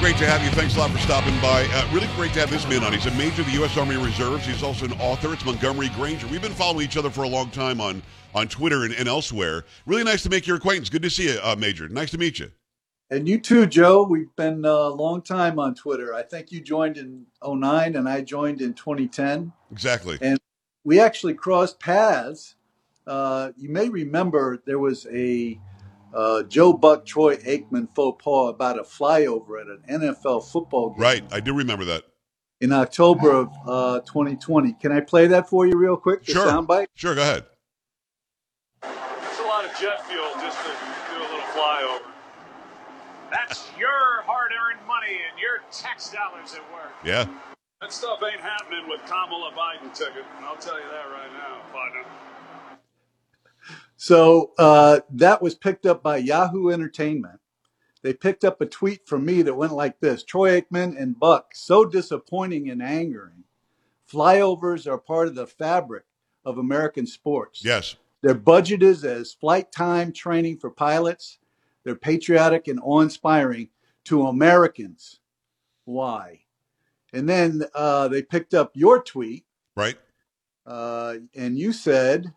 great to have you. Thanks a lot for stopping by. Uh, really great to have this man on. He's a major of the U.S. Army Reserves. He's also an author. It's Montgomery Granger. We've been following each other for a long time on, on Twitter and, and elsewhere. Really nice to make your acquaintance. Good to see you, uh, Major. Nice to meet you. And you too, Joe. We've been a long time on Twitter. I think you joined in 09 and I joined in 2010. Exactly. And we actually crossed paths. Uh, you may remember there was a uh, Joe Buck Troy Aikman faux pas about a flyover at an NFL football game. Right. I do remember that. In October of uh, 2020. Can I play that for you real quick? The sure. Soundbite? Sure, go ahead. It's a lot of jet fuel just to do a little flyover. That's your hard earned money and your tax dollars at work. Yeah. That stuff ain't happening with Kamala Biden ticket. I'll tell you that right now, partner. So uh, that was picked up by Yahoo Entertainment. They picked up a tweet from me that went like this Troy Aikman and Buck, so disappointing and angering. Flyovers are part of the fabric of American sports. Yes. They're budgeted as flight time training for pilots. They're patriotic and awe inspiring to Americans. Why? And then uh, they picked up your tweet. Right. Uh, and you said,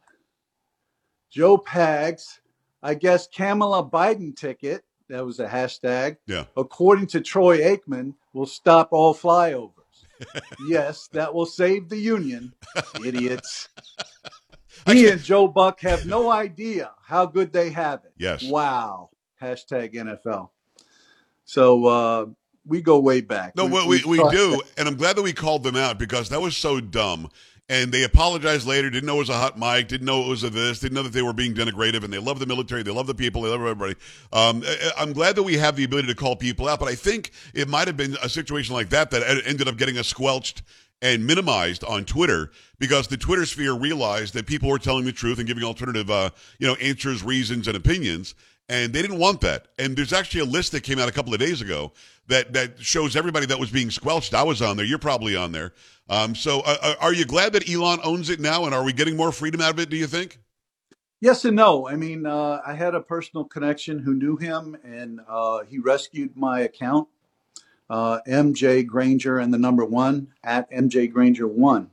Joe Pags, I guess Kamala Biden ticket, that was a hashtag, Yeah. according to Troy Aikman, will stop all flyovers. yes, that will save the union. Idiots. He and Joe Buck have no idea how good they have it. Yes. Wow. Hashtag NFL. So uh, we go way back. No, we, we, we do. And I'm glad that we called them out because that was so dumb. And they apologized later, didn't know it was a hot mic, didn't know it was a this, didn't know that they were being denigrative, and they love the military, they love the people, they love everybody. Um, I'm glad that we have the ability to call people out, but I think it might have been a situation like that that ended up getting us squelched and minimized on Twitter because the Twitter sphere realized that people were telling the truth and giving alternative, uh, you know, answers, reasons, and opinions, and they didn't want that. And there's actually a list that came out a couple of days ago that that shows everybody that was being squelched. I was on there. You're probably on there. Um, so, uh, uh, are you glad that Elon owns it now, and are we getting more freedom out of it? Do you think? Yes and no. I mean, uh, I had a personal connection who knew him, and uh, he rescued my account, uh, MJ Granger, and the number one at MJ Granger one.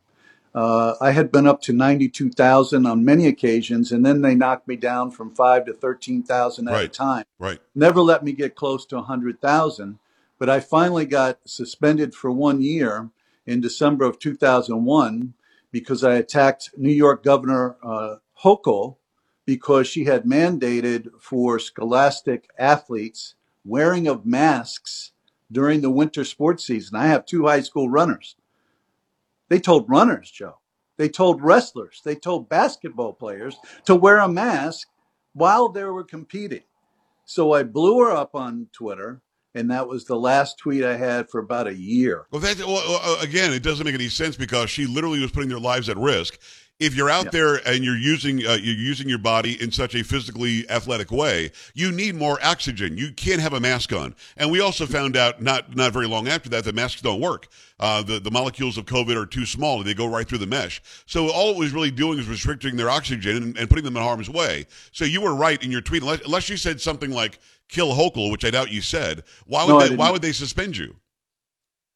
Uh, I had been up to ninety-two thousand on many occasions, and then they knocked me down from five to thirteen thousand at a time. Right. Never let me get close to a hundred thousand. But I finally got suspended for one year in December of 2001 because I attacked New York Governor uh, Hochul because she had mandated for scholastic athletes wearing of masks during the winter sports season. I have two high school runners. They told runners, Joe. They told wrestlers. They told basketball players to wear a mask while they were competing. So I blew her up on Twitter, and that was the last tweet I had for about a year. Well, that well, uh, again, it doesn't make any sense because she literally was putting their lives at risk. If you're out Yeah. there and you're using uh, you're using your body in such a physically athletic way, you need more oxygen. You can't have a mask on. And we also found out not not very long after that that masks don't work. Uh, the the molecules of COVID are too small and they go right through the mesh. So all it was really doing is restricting their oxygen and, and putting them in harm's way. So you were right in your tweet, unless, unless you said something like "kill Hochul," which I doubt you said. Why would No, they, why would they suspend you?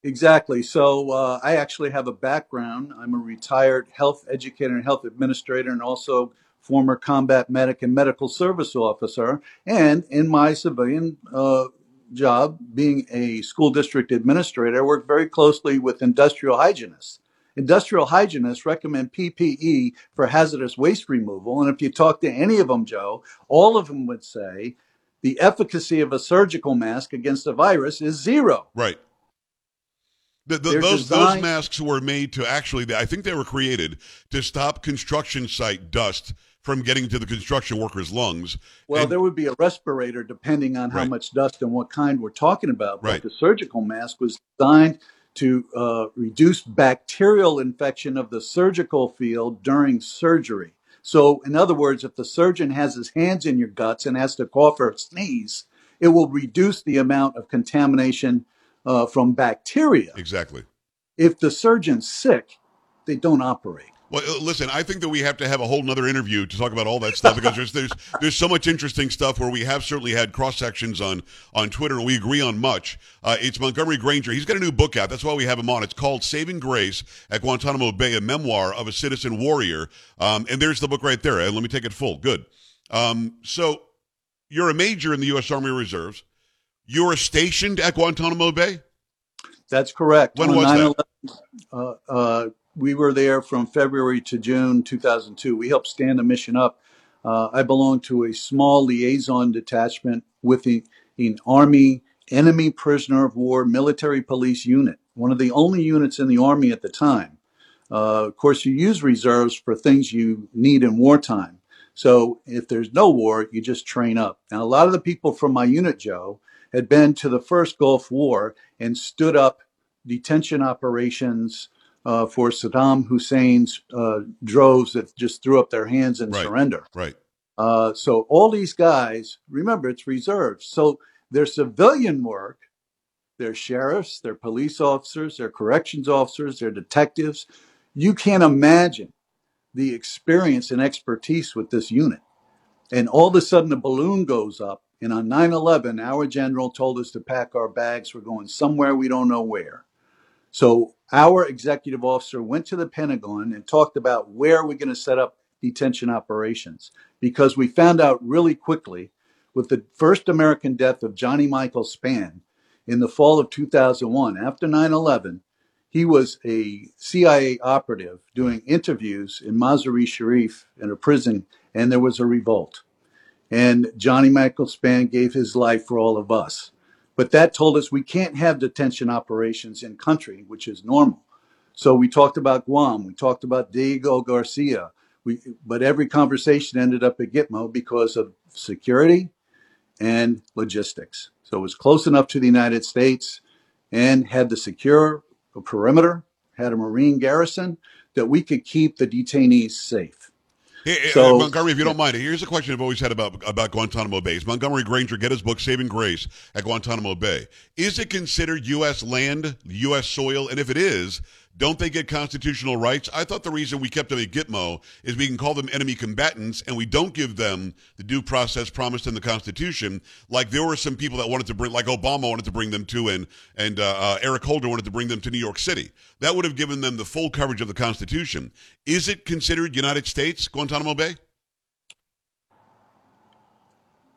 Exactly. So uh, I actually have a background. I'm a retired health educator and health administrator, and also former combat medic and medical service officer. And in my civilian uh, job, being a school district administrator, I work very closely with industrial hygienists. Industrial hygienists recommend PPE for hazardous waste removal. And if you talk to any of them, Joe, all of them would say the efficacy of a surgical mask against a virus is zero. Right. The, the, those those masks were made to actually. I think they were created to stop construction site dust from getting to the construction workers' lungs. Well, And- there would be a respirator depending on how Right. much dust and what kind we're talking about. But Right. the surgical mask was designed to uh, reduce bacterial infection of the surgical field during surgery. So, in other words, if the surgeon has his hands in your guts and has to cough or sneeze, it will reduce the amount of contamination uh, from bacteria. exactly. If the surgeon's sick, they don't operate. Well, uh, listen, I think that we have to have a whole nother interview to talk about all that stuff because there's there's there's so much interesting stuff where we have certainly had cross sections on on Twitter and we agree on much. Uh, it's Montgomery Granger. He's got a new book out. That's why we have him on. It's called Saving Grace at Guantanamo Bay, a memoir of a citizen warrior. Um, and there's the book right there. And let me take it full. Good. Um, so you're a major in the U.S. Army Reserves. You were stationed at Guantanamo Bay. That's correct. When On was 9/11, Uh, uh, we were there from February to June 2002. We helped stand the mission up. Uh, I belong to a small liaison detachment with the, an Army enemy prisoner of war military police unit, one of the only units in the Army at the time. Uh, of course, you use reserves for things you need in wartime. So if there's no war, you just train up. Now, a lot of the people from my unit, Joe, had been to the first Gulf War and stood up detention operations uh, for Saddam Hussein's uh, droves that just threw up their hands and Right. surrender. Right. Uh, so all these guys, remember, it's reserves. So their civilian work, their sheriffs, their police officers, their corrections officers, their detectives. You can't imagine the experience and expertise with this unit. And all of a sudden, a balloon goes up. And on 9 11, our general told us to pack our bags. We're going somewhere we don't know where. So our executive officer went to the Pentagon and talked about where we're going to set up detention operations because we found out really quickly with the first American death of Johnny Michael Spann in the fall of 2001 after 9/11 he was a CIA operative doing interviews in Mazar-e Sharif in a prison and there was a revolt and Johnny Michael Spann gave his life for all of us. But that told us we can't have detention operations in country, which is normal. So we talked about Guam, we talked about Diego Garcia, we, but every conversation ended up at Gitmo because of security and logistics. So it was close enough to the United States and had the secure perimeter, had a Marine garrison that we could keep the detainees safe. Hey, So- Montgomery, if you don't mind, here's a question I've always had about about Guantanamo Bay. Is Montgomery Granger get his book Saving Grace at Guantanamo Bay? Is it considered U.S. land, U.S. soil? And if it is, don't they get constitutional rights? I thought the reason we kept them at Gitmo is we can call them enemy combatants, and we don't give them the due process promised in the Constitution. Like there were some people that wanted to bring, like Obama wanted to bring them to, and and uh, uh, Eric Holder wanted to bring them to New York City. That would have given them the full coverage of the Constitution. Is it considered United States, Guantanamo Bay?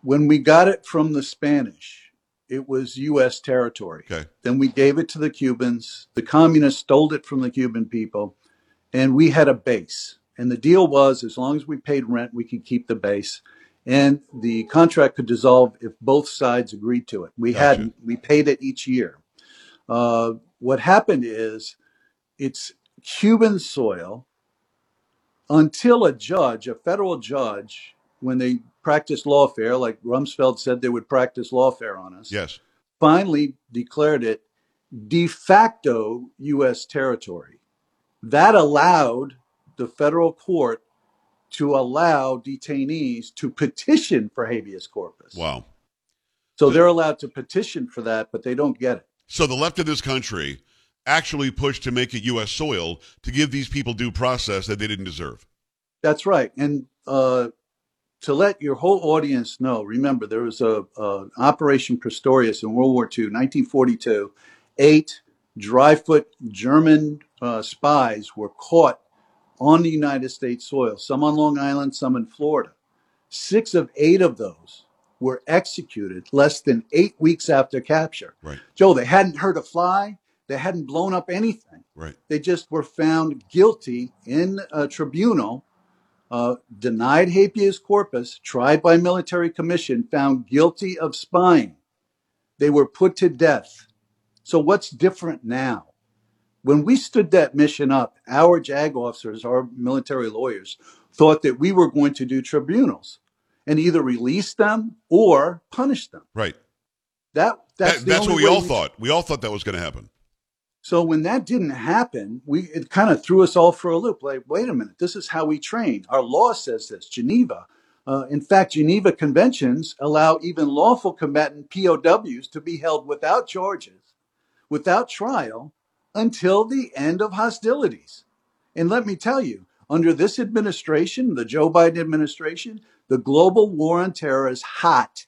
When we got it from the Spanish, it was U.S. territory. Okay. Then we gave it to the Cubans. The communists stole it from the Cuban people, and we had a base. And the deal was as long as we paid rent, we could keep the base. And the contract could dissolve if both sides agreed to it. We Gotcha. hadn't. We paid it each year. Uh, what happened is it's Cuban soil until a judge, a federal judge, when they practiced lawfare, like Rumsfeld said they would practice lawfare on us, Yes. finally declared it de facto U.S. territory. That allowed the federal court to allow detainees to petition for habeas corpus. Wow. So they're allowed to petition for that, but they don't get it. So the left of this country actually pushed to make it U.S. soil to give these people due process that they didn't deserve. That's right. And uh, to let your whole audience know, remember there was a, a Operation Pastorius in World War II, 1942. Eight dry foot German uh, spies were caught on the United States soil, some on Long Island, some in Florida. Six of eight of those were executed less than eight weeks after capture. Right. Joe, they hadn't hurt a fly, they hadn't blown up anything. Right. They just were found guilty in a tribunal, uh, denied habeas corpus, tried by military commission, found guilty of spying. They were put to death. So, what's different now? When we stood that mission up, our JAG officers, our military lawyers, thought that we were going to do tribunals and either release them or punish them. Right. That that's That- that's what we all thought. We all thought that was going to happen. So when that didn't happen, we it kind of threw us all for a loop. Like, wait a minute, this is how we train. Our law says this. Geneva, uh, in fact, Geneva conventions allow even lawful combatant POWs to be held without charges, without trial, until the end of hostilities. And let me tell you, Under this administration, the Joe Biden administration, the global war on terror is hot.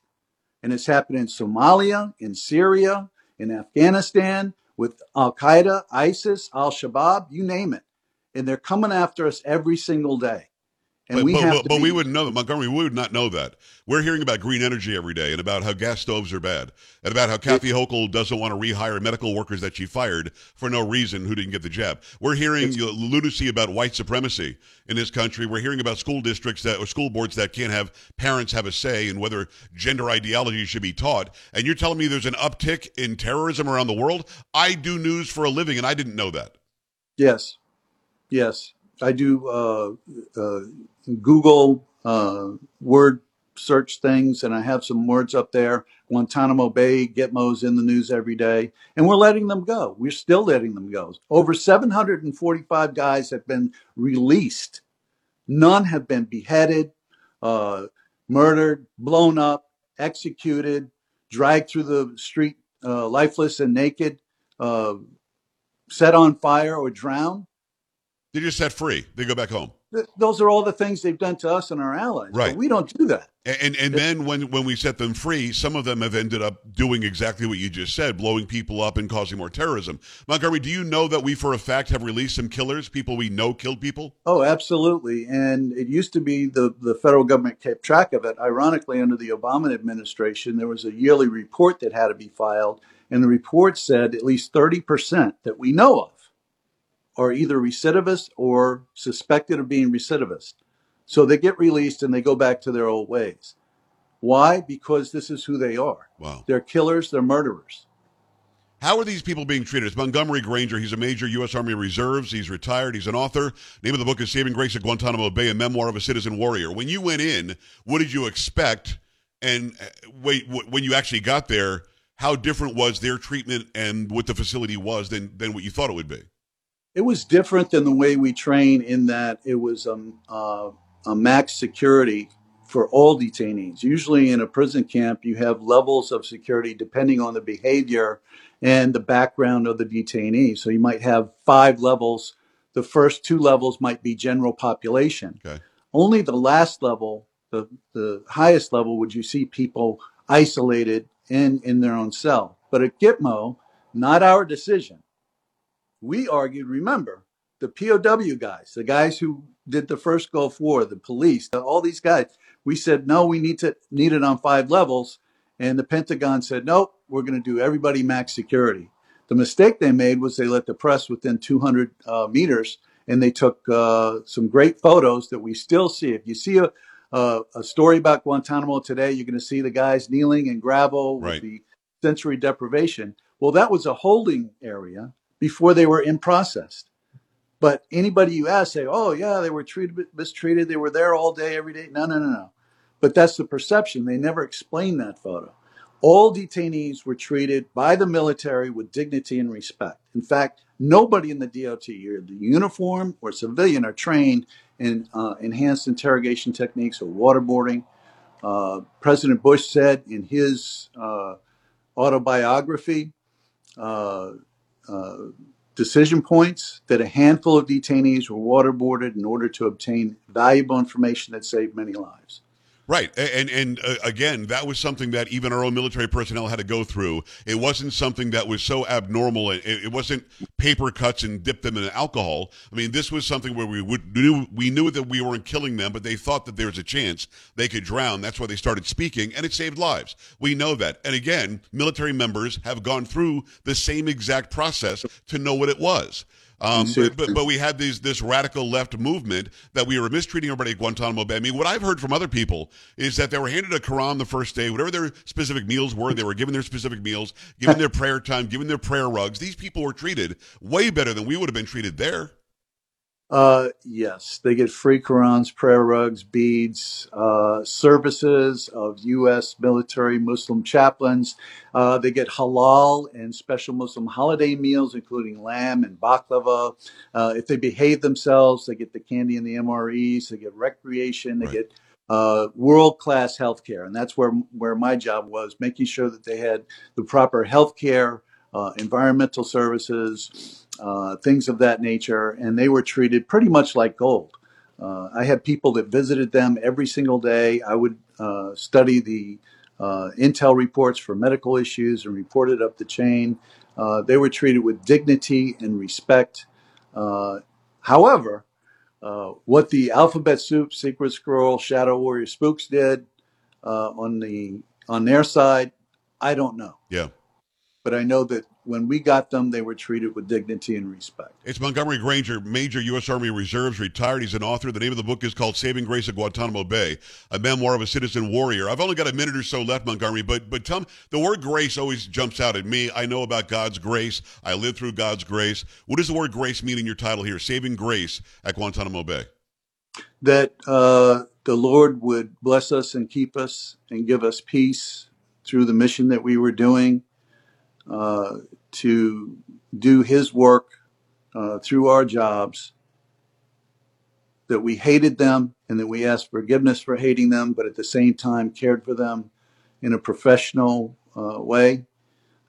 And it's happening in Somalia, in Syria, in Afghanistan, with Al Qaeda, ISIS, Al Shabaab, you name it. And they're coming after us every single day. And But we but, but, but be we wouldn't know that Montgomery. We would not know that. We're hearing about green energy every day and about how gas stoves are bad and about how Kathy Hochul doesn't want to rehire medical workers that she fired for no reason who didn't get the jab. We're hearing it's you know, lunacy about white supremacy in this country. We're hearing about school districts that or school boards that can't have parents have a say in whether gender ideology should be taught. And you're telling me there's an uptick in terrorism around the world? I do news for a living, and I didn't know that. yes, yes. I do uh, uh, Google uh, word search things, and I have some words up there. Guantanamo Bay, Gitmo's in the news every day, and we're letting them go. We're still letting them go. Over 745 guys have been released. None have been beheaded, uh, murdered, blown up, executed, dragged through the street uh, lifeless and naked, uh, set on fire, or drowned. They're just set free. They go back home. Th- those are all the things they've done to us and our allies. Right. But we don't do that. And and then when when we set them free, some of them have ended up doing exactly what you just said, blowing people up and causing more terrorism. Montgomery, do you know that we for a fact have released some killers, people we know killed people? Oh, absolutely. And it used to be the, the federal government kept track of it. Ironically, under the Obama administration, there was a yearly report that had to be filed. And the report said at least 30% that we know of are either recidivist or suspected of being recidivist. So they get released and they go back to their old ways. Why? Because this is who they are. Wow. They're killers, they're murderers. How are these people being treated? It's Montgomery Granger. He's a major U.S. Army Reserves. He's retired. He's an author. Name of the book is Saving Grace at Guantanamo Bay, a memoir of a citizen warrior. When you went in, what did you expect? And uh, wait, when you actually got there, how different was their treatment and what the facility was than, than what you thought it would be? It was different than the way we train in that it was um, uh, a max security for all detainees. Usually in a prison camp, you have levels of security depending on the behavior and the background of the detainee. So you might have five levels. The first two levels might be general population. Okay. Only the last level, the, the highest level, would you see people isolated in, in their own cell. But at Gitmo, not our decision we argued, remember, the POW guys, the guys who did the first Gulf War, the police, the- all these guys, we said, no, we need to need it on five levels. And the Pentagon said, nope, we're going to do everybody max security. The mistake they made was they let the press within 200 uh, meters and they took uh, some great photos that we still see. If you see a, a, a story about Guantanamo today, you're going to see the guys kneeling in gravel with Right. the sensory deprivation. Well, that was a holding area before they were in processed. But anybody you ask say, oh, yeah, they were treated, mistreated. They were there all day, every day. No, no, no, no. But that's the perception. They never explained that photo. All detainees were treated by the military with dignity and respect. In fact, nobody in the DOD, either the uniform or civilian, are trained in uh, enhanced interrogation techniques or waterboarding. Uh, President Bush said in his uh, autobiography, uh, Uh, decision points that a handful of detainees were waterboarded in order to obtain valuable information that saved many lives. Right, and and uh, again, that was something that even our own military personnel had to go through. It wasn't something that was so abnormal. It, it wasn't paper cuts and dip them in alcohol. I mean, this was something where we would knew we knew that we weren't killing them, but they thought that there was a chance they could drown. That's why they started speaking, and it saved lives. We know that. And again, military members have gone through the same exact process to know what it was. Um, but, but but we had these this radical left movement that we were mistreating everybody at Guantanamo Bay. I mean, what I've heard from other people is that they were handed a Quran the first day, whatever their specific meals were, they were given their specific meals, given their prayer time, given their prayer rugs. These people were treated way better than we would have been treated there. Uh, yes, they get free Qurans, prayer rugs, beads, uh, services of U.S. military Muslim chaplains. Uh, they get halal and special Muslim holiday meals, including lamb and baklava. Uh, if they behave themselves, they get the candy and the MREs. They get recreation. They Right. get uh, world class health care, and that's where where my job was, making sure that they had the proper health care, uh, environmental services, uh, things of that nature, and they were treated pretty much like gold. Uh, I had people that visited them every single day. I would uh, study the uh, intel reports for medical issues and report it up the chain. Uh, they were treated with dignity and respect. Uh, however, uh, what the Alphabet Soup, Secret Squirrel, Shadow Warrior Spooks did uh, on the on their side, I don't know. Yeah. But I know that when we got them, they were treated with dignity and respect. It's Montgomery Granger, Major U.S. Army Reserves, retired. He's an author. The name of the book is called Saving Grace at Guantanamo Bay, a memoir of a citizen warrior. I've only got a minute or so left, Montgomery, but but tell me, the word grace always jumps out at me. I know about God's grace. I live through God's grace. What does the word grace mean in your title here? Saving Grace at Guantanamo Bay. That uh, the Lord would bless us and keep us and give us peace through the mission that we were doing. Uh, to do His work uh, through our jobs, that we hated them and that we asked forgiveness for hating them, but at the same time cared for them in a professional uh, way.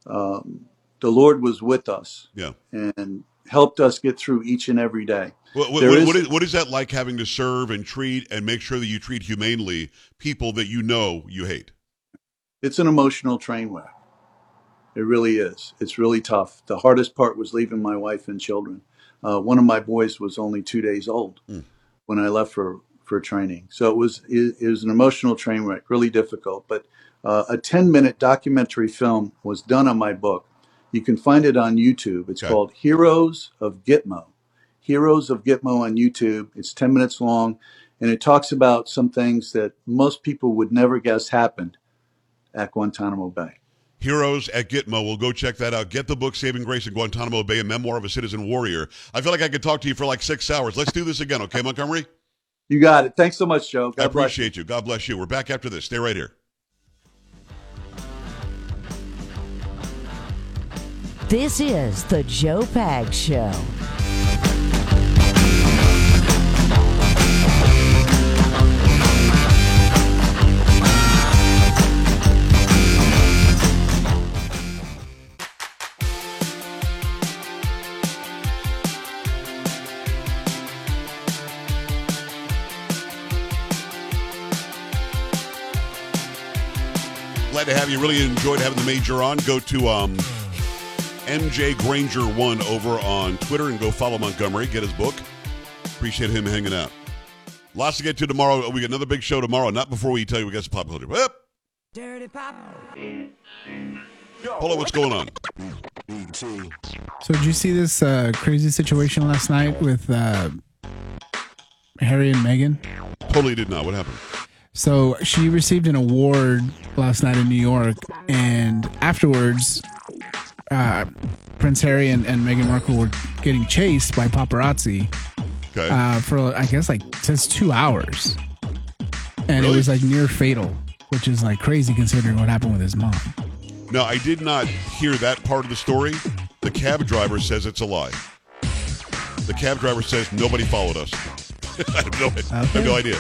Um, the Lord was with us Yeah. and helped us get through each and every day. What, what, what, is, what, is, what is that like having to serve and treat and make sure that you treat humanely people that you know you hate? It's an emotional train wreck. It really is. It's really tough. The hardest part was leaving my wife and children. Uh, one of my boys was only two days old Mm. when I left for, for training. So it was it, it was an emotional train wreck, really difficult. But uh, a 10 minute documentary film was done on my book. You can find it on YouTube. It's Okay. called Heroes of Gitmo. Heroes of Gitmo on YouTube. It's 10 minutes long, and it talks about some things that most people would never guess happened at Guantanamo Bay. Heroes at Gitmo. We'll go check that out. Get the book Saving Grace in Guantanamo Bay, a memoir of a citizen warrior. I feel like I could talk to you for like six hours. Let's do this again, okay, Montgomery? You got it. Thanks so much, Joe. God I bless you. appreciate you. God bless you. We're back after this. Stay right here. This is the Joe Pag Show. To have you. Really enjoyed having the major on. Go to um, MJ Granger one over on Twitter and go follow Montgomery. Get his book. Appreciate him hanging out. Lots to get to tomorrow. We got another big show tomorrow. Not before we tell you we got some pop culture. Yep. Dirty Pop. Polo, what's going on? So did you see this uh, crazy situation last night with uh, Harry and Meghan? Totally did not. What happened? So she received an award last night in New York, and afterwards, uh, Prince Harry and, and Meghan Markle were getting chased by paparazzi Okay. uh, for I guess like says two hours, and Really? it was like near fatal, which is like crazy considering what happened with his mom. No, I did not hear that part of the story. The cab driver says it's a lie. The cab driver says nobody followed us. I have no, I have no idea.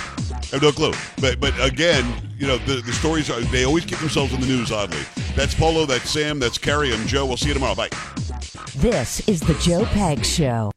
I have no clue. But but again, you know, the, the stories are they always keep themselves in the news oddly. That's Polo, that's Sam, that's Carrie, and Joe. We'll see you tomorrow. Bye. This is the Joe Pag Show.